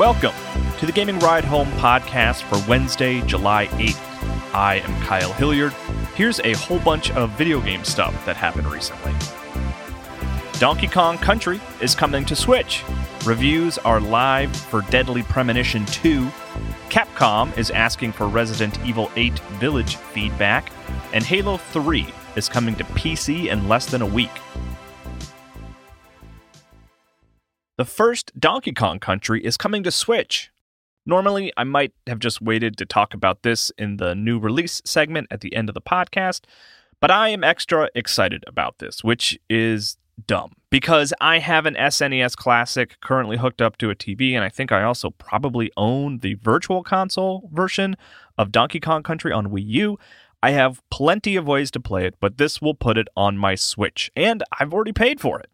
Welcome to the Gaming Ride Home podcast for Wednesday, July 8th. I am Kyle Hilliard. Here's a whole bunch of video game stuff that happened recently. Donkey Kong Country is coming to Switch. Reviews are live for Deadly Premonition 2. Capcom is asking for Resident Evil 8 Village feedback. And Halo 3 is coming to PC in less than a week. The first Donkey Kong Country is coming to Switch. Normally, I might have just waited to talk about this in the new release segment at the end of the podcast, but I am extra excited about this, which is dumb because I have an SNES Classic currently hooked up to a TV, and I think I also probably own the Virtual Console version of Donkey Kong Country on Wii U. I have plenty of ways to play it, but this will put it on my Switch, and I've already paid for it.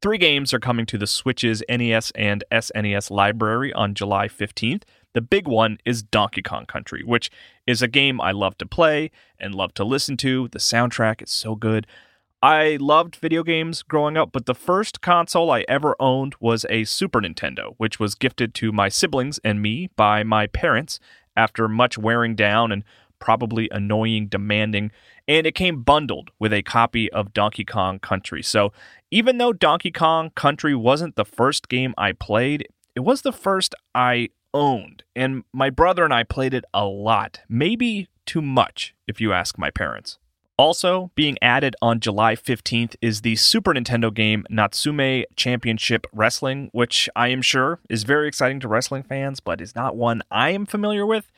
Three games are coming to the Switch's NES and SNES library on July 15th. The big one is Donkey Kong Country, which is a game I love to play and love to listen to. The soundtrack is so good. I loved video games growing up, but the first console I ever owned was a Super Nintendo, which was gifted to my siblings and me by my parents after much wearing down and probably annoying, demanding, and it came bundled with a copy of Donkey Kong Country. So even though Donkey Kong Country wasn't the first game I played, it was the first I owned. And my brother and I played it a lot, maybe too much, if you ask my parents. Also, being added on July 15th is the Super Nintendo game Natsume Championship Wrestling, which I am sure is very exciting to wrestling fans, but is not one I am familiar with.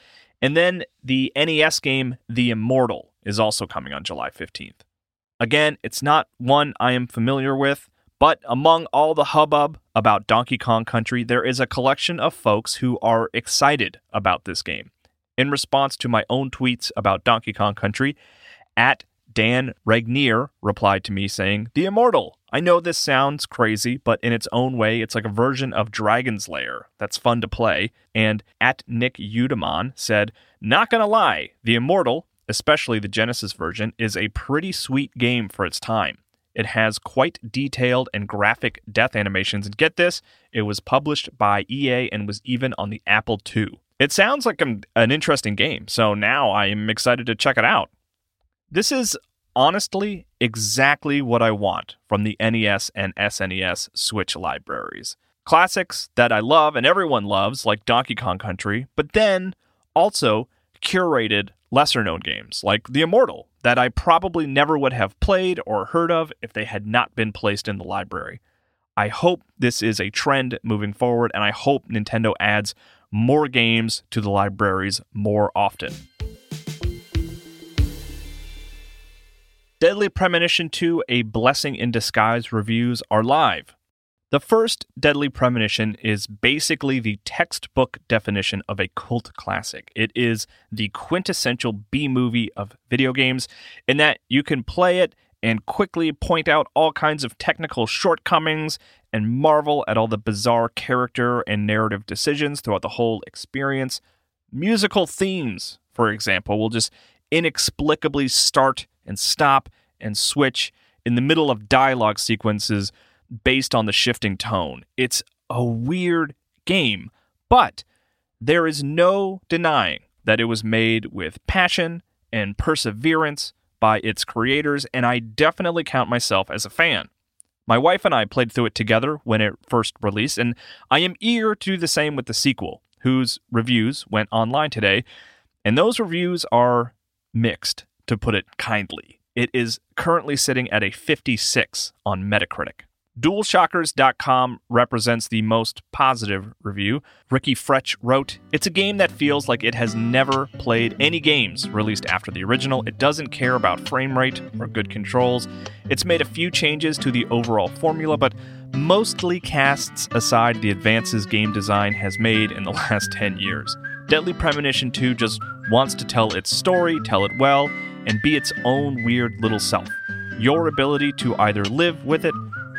And then the NES game The Immortal is also coming on July 15th. Again, it's not one I am familiar with, but among all the hubbub about Donkey Kong Country, there is a collection of folks who are excited about this game. In response to my own tweets about Donkey Kong Country, at Dan Regnier replied to me saying, The Immortal. I know this sounds crazy, but in its own way, it's like a version of Dragon's Lair that's fun to play. And at Nick Udeman said, Not gonna lie, The Immortal especially the Genesis version, is a pretty sweet game for its time. It has quite detailed and graphic death animations, and get this, it was published by EA and was even on the Apple II. It sounds like an, an interesting game, so now I am excited to check it out. This is honestly exactly what I want from the NES and SNES Switch libraries. Classics that I love and everyone loves, like Donkey Kong Country, but then also curated lesser known games like The Immortal that I probably never would have played or heard of if they had not been placed in the library. I hope this is a trend moving forward, and I hope Nintendo adds more games to the libraries more often. Deadly Premonition 2 A Blessing in Disguise reviews are live. The first Deadly Premonition is basically the textbook definition of a cult classic. It is the quintessential B movie of video games, in that you can play it and quickly point out all kinds of technical shortcomings and marvel at all the bizarre character and narrative decisions throughout the whole experience. Musical themes, for example, will just inexplicably start and stop and switch in the middle of dialogue sequences based on the shifting tone. It's a weird game, but there is no denying that it was made with passion and perseverance by its creators, and I definitely count myself as a fan. My wife and I played through it together when it first released, and I am eager to do the same with the sequel, whose reviews went online today, and those reviews are mixed, to put it kindly. It is currently sitting at a 56 on Metacritic. DualShockers.com represents the most positive review. Ricky Frech wrote, It's a game that feels like it has never played any games released after the original. It doesn't care about frame rate or good controls. It's made a few changes to the overall formula, but mostly casts aside the advances game design has made in the last 10 years. Deadly Premonition 2 just wants to tell its story, tell it well, and be its own weird little self. Your ability to either live with it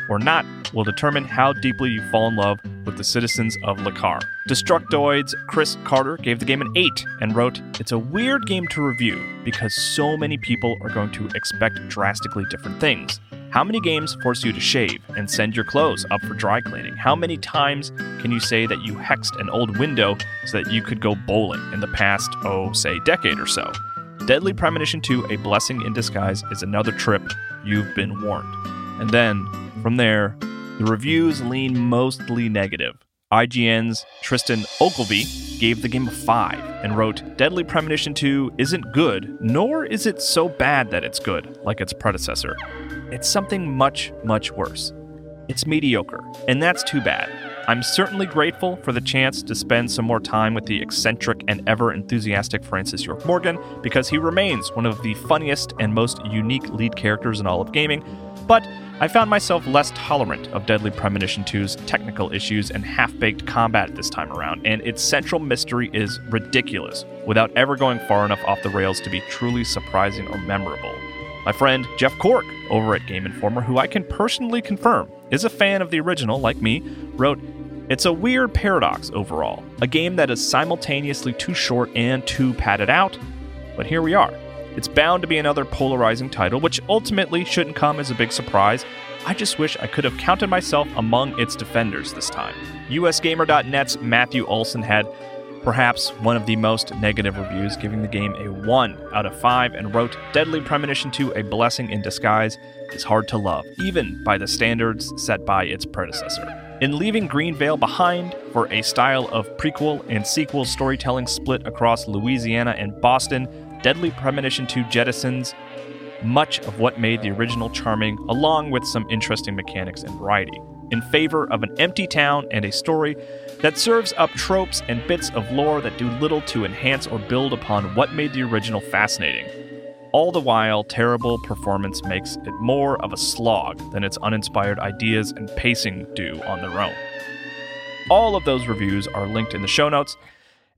or not will determine how deeply you fall in love with the citizens of Le Carré. Destructoid's Chris Carter gave the game an 8 and wrote, It's a weird game to review because so many people are going to expect drastically different things. How many games force you to shave and send your clothes up for dry cleaning? How many times can you say that you hexed an old window so that you could go bowling in the past, oh, say, decade or so? Deadly Premonition 2, A Blessing in Disguise, is another trip you've been warned. And then, from there, the reviews lean mostly negative. IGN's Tristan Ogilvie gave the game a 5 and wrote Deadly Premonition 2 isn't good, nor is it so bad that it's good, like its predecessor. It's something much, much worse. It's mediocre, and that's too bad. I'm certainly grateful for the chance to spend some more time with the eccentric and ever enthusiastic Francis York Morgan because he remains one of the funniest and most unique lead characters in all of gaming. But I found myself less tolerant of Deadly Premonition 2's technical issues and half baked combat this time around, and its central mystery is ridiculous without ever going far enough off the rails to be truly surprising or memorable. My friend Jeff Cork over at Game Informer, who I can personally confirm is a fan of the original like me, wrote, It's a weird paradox overall. A game that is simultaneously too short and too padded out, but here we are. It's bound to be another polarizing title, which ultimately shouldn't come as a big surprise. I just wish I could have counted myself among its defenders this time. USGamer.net's Matthew Olson had perhaps one of the most negative reviews, giving the game a 1 out of 5, and wrote Deadly Premonition 2, A Blessing in Disguise, is hard to love, even by the standards set by its predecessor. In leaving Greenvale behind for a style of prequel and sequel storytelling split across Louisiana and Boston, Deadly Premonition 2 jettisons much of what made the original charming, along with some interesting mechanics and variety, in favor of an empty town and a story that serves up tropes and bits of lore that do little to enhance or build upon what made the original fascinating. All the while, terrible performance makes it more of a slog than its uninspired ideas and pacing do on their own. All of those reviews are linked in the show notes,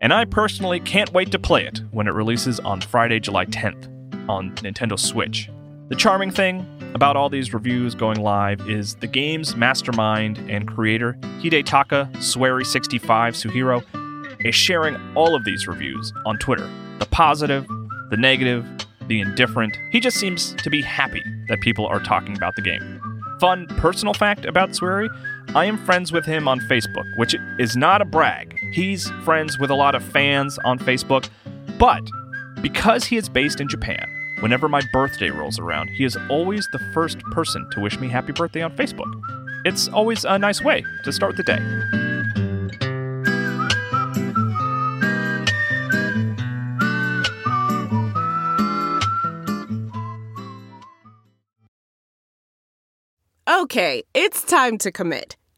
and I personally can't wait to play it when it releases on Friday, July 10th on Nintendo Switch. The charming thing about all these reviews going live is the game's mastermind and creator, Hidetaka Swery65 Suehiro, is sharing all of these reviews on Twitter. The positive, the negative, the indifferent. He just seems to be happy that people are talking about the game. Fun personal fact about Swery I am friends with him on Facebook, which is not a brag. He's friends with a lot of fans on Facebook, but because he is based in Japan, whenever my birthday rolls around, he is always the first person to wish me happy birthday on Facebook. It's always a nice way to start the day. Okay, it's time to commit.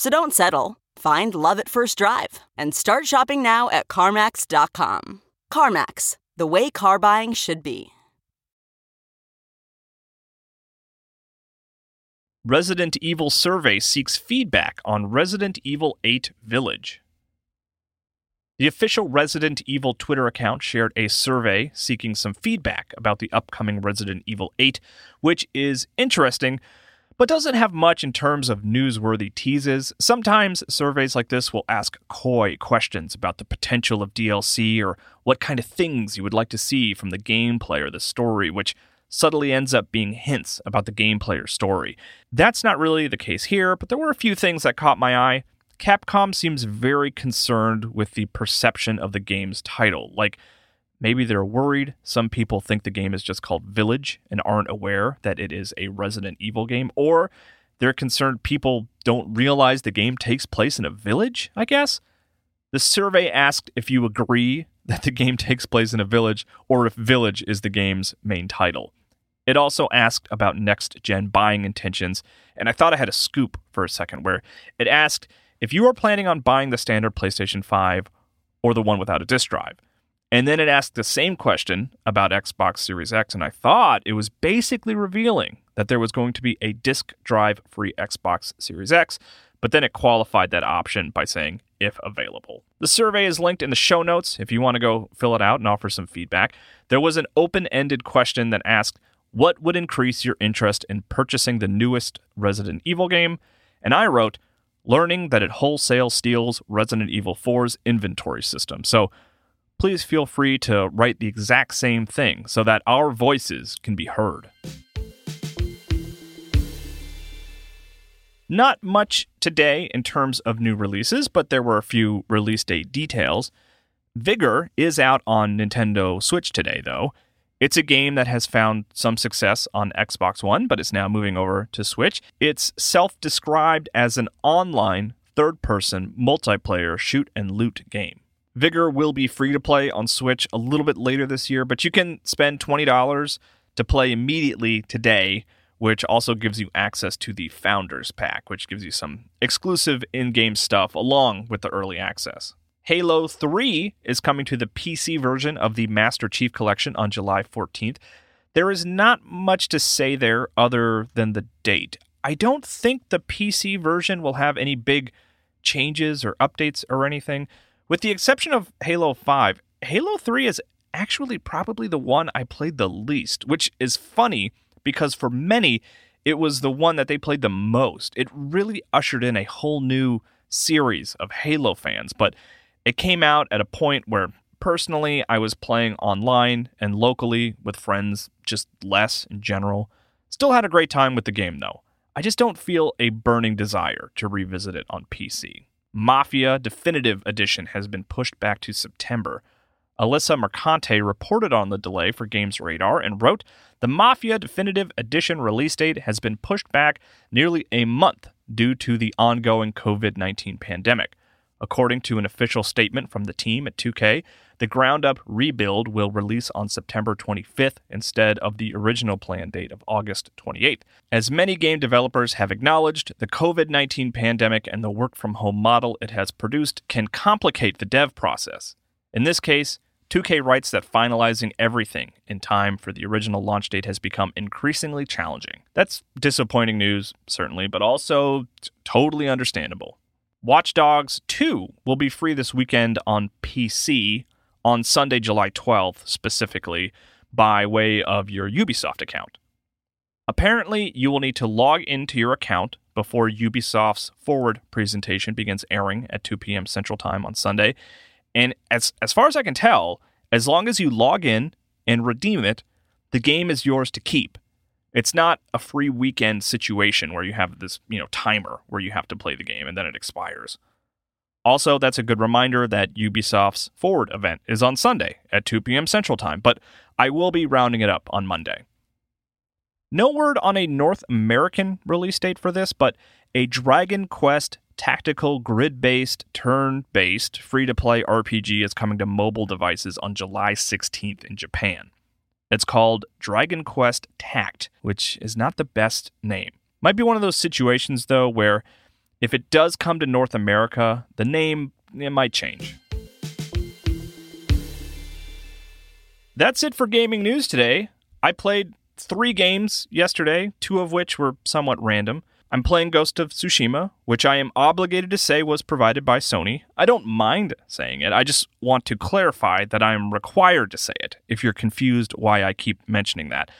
So don't settle. Find love at first drive and start shopping now at CarMax.com. CarMax, the way car buying should be. Resident Evil survey seeks feedback on Resident Evil 8 Village. The official Resident Evil Twitter account shared a survey seeking some feedback about the upcoming Resident Evil 8, which is interesting, but doesn't have much in terms of newsworthy teases. Sometimes surveys like this will ask coy questions about the potential of DLC or what kind of things you would like to see from the gameplay or the story, which subtly ends up being hints about the gameplay or story. That's not really the case here, but there were a few things that caught my eye. Capcom seems very concerned with the perception of the game's title. Like, maybe they're worried some people think the game is just called Village and aren't aware that it is a Resident Evil game, or they're concerned people don't realize the game takes place in a village, I guess. The survey asked if you agree that the game takes place in a village or if Village is the game's main title. It also asked about next gen buying intentions, and I thought I had a scoop for a second where it asked if you are planning on buying the standard PlayStation 5 or the one without a disk drive. And then it asked the same question about Xbox Series X, and I thought it was basically revealing that there was going to be a disk drive free Xbox Series X, but then it qualified that option by saying if available. The survey is linked in the show notes if you want to go fill it out and offer some feedback. There was an open ended question that asked what would increase your interest in purchasing the newest Resident Evil game? And I wrote, learning that it wholesale steals Resident Evil 4's inventory system. So please feel free to write the exact same thing so that our voices can be heard. Not much today in terms of new releases, but there were a few release date details. Vigor is out on Nintendo Switch today, though. It's a game that has found some success on Xbox One, but it's now moving over to Switch. It's self described as an online, third person, multiplayer shoot and loot game. Vigor will be free to play on Switch a little bit later this year, but you can spend $20 to play immediately today, which also gives you access to the Founders Pack, which gives you some exclusive in game stuff along with the early access. Halo 3 is coming to the PC version of the Master Chief Collection on July 14th. There is not much to say there other than the date. I don't think the PC version will have any big changes or updates or anything. With the exception of Halo 5, Halo 3 is actually probably the one I played the least, which is funny because for many, it was the one that they played the most. It really ushered in a whole new series of Halo fans, but it came out at a point where personally I was playing online and locally with friends, just less in general. Still had a great time with the game though. I just don't feel a burning desire to revisit it on PC. Mafia Definitive Edition has been pushed back to September. Alyssa Mercante reported on the delay for Games Radar and wrote The Mafia Definitive Edition release date has been pushed back nearly a month due to the ongoing COVID 19 pandemic. According to an official statement from the team at 2K, the ground up rebuild will release on September 25th instead of the original planned date of August 28th. As many game developers have acknowledged, the COVID 19 pandemic and the work from home model it has produced can complicate the dev process. In this case, 2K writes that finalizing everything in time for the original launch date has become increasingly challenging. That's disappointing news, certainly, but also t- totally understandable. Watch Dogs 2 will be free this weekend on PC on Sunday, July 12th, specifically by way of your Ubisoft account. Apparently, you will need to log into your account before Ubisoft's forward presentation begins airing at 2 p.m. Central Time on Sunday. And as, as far as I can tell, as long as you log in and redeem it, the game is yours to keep. It's not a free weekend situation where you have this, you know, timer where you have to play the game and then it expires. Also, that's a good reminder that Ubisoft's Forward event is on Sunday at 2 p.m. Central Time, but I will be rounding it up on Monday. No word on a North American release date for this, but a Dragon Quest tactical grid based, turn based, free to play RPG is coming to mobile devices on July 16th in Japan. It's called Dragon Quest Tact, which is not the best name. Might be one of those situations, though, where if it does come to North America, the name it might change. That's it for gaming news today. I played three games yesterday, two of which were somewhat random. I'm playing Ghost of Tsushima, which I am obligated to say was provided by Sony. I don't mind saying it. I just want to clarify that I am required to say it if you're confused why I keep mentioning that.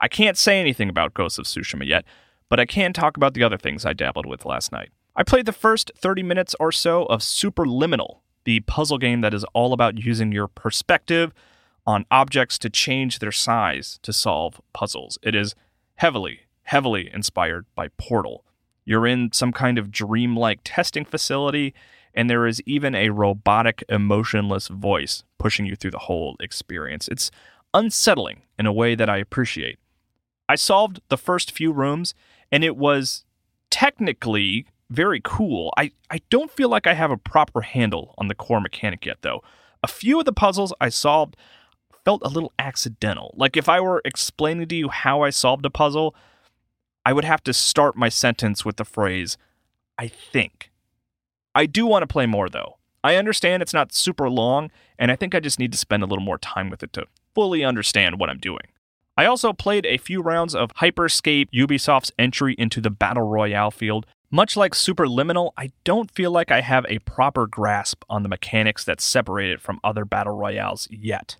I can't say anything about Ghost of Tsushima yet, but I can talk about the other things I dabbled with last night. I played the first 30 minutes or so of Superliminal, the puzzle game that is all about using your perspective on objects to change their size to solve puzzles. It is heavily, heavily inspired by Portal. You're in some kind of dreamlike testing facility, and there is even a robotic, emotionless voice pushing you through the whole experience. It's unsettling in a way that I appreciate. I solved the first few rooms, and it was technically very cool. I, I don't feel like I have a proper handle on the core mechanic yet, though. A few of the puzzles I solved felt a little accidental. Like if I were explaining to you how I solved a puzzle, I would have to start my sentence with the phrase, I think. I do want to play more, though. I understand it's not super long, and I think I just need to spend a little more time with it to fully understand what I'm doing. I also played a few rounds of Hyperscape, Ubisoft's entry into the Battle Royale field. Much like Superliminal, I don't feel like I have a proper grasp on the mechanics that separate it from other Battle Royales yet.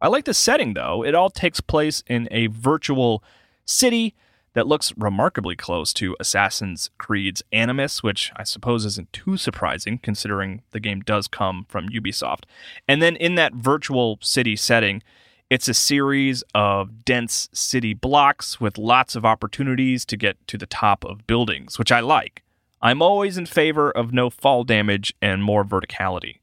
I like the setting, though. It all takes place in a virtual city that looks remarkably close to Assassin's Creed's Animus, which I suppose isn't too surprising considering the game does come from Ubisoft. And then in that virtual city setting, it's a series of dense city blocks with lots of opportunities to get to the top of buildings, which I like. I'm always in favor of no fall damage and more verticality.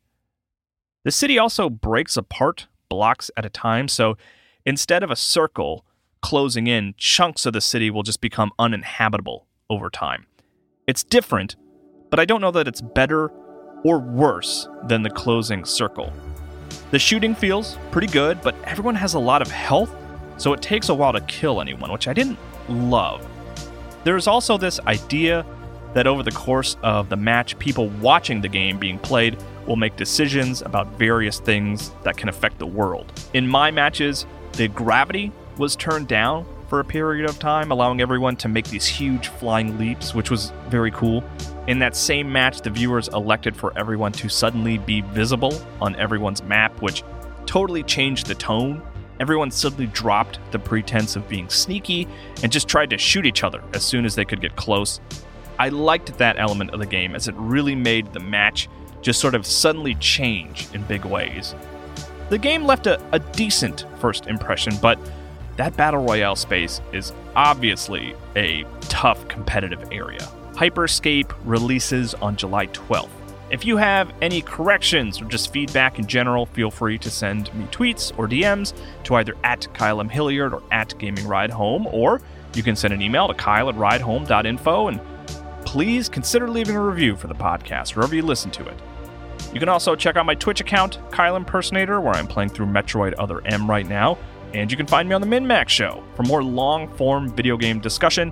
The city also breaks apart blocks at a time, so instead of a circle, closing in, chunks of the city will just become uninhabitable over time. It's different, but I don't know that it's better or worse than the closing circle. The shooting feels pretty good, but everyone has a lot of health, so it takes a while to kill anyone, which I didn't love. There's also this idea that over the course of the match, people watching the game being played will make decisions about various things that can affect the world. In my matches, the gravity was turned down for a period of time, allowing everyone to make these huge flying leaps, which was very cool. In that same match, the viewers elected for everyone to suddenly be visible on everyone's map, which totally changed the tone. Everyone suddenly dropped the pretense of being sneaky and just tried to shoot each other as soon as they could get close. I liked that element of the game as it really made the match just sort of suddenly change in big ways. The game left a, a decent first impression, but that battle royale space is obviously a tough competitive area. Hyperscape releases on July 12th. If you have any corrections or just feedback in general, feel free to send me tweets or DMs to either at Kyle M. Hilliard or at Gaming Ride Home, or you can send an email to kyle at ridehome.info and please consider leaving a review for the podcast wherever you listen to it. You can also check out my Twitch account, Kyle Impersonator, where I'm playing through Metroid Other M right now. And you can find me on the MinMax Show for more long form video game discussion.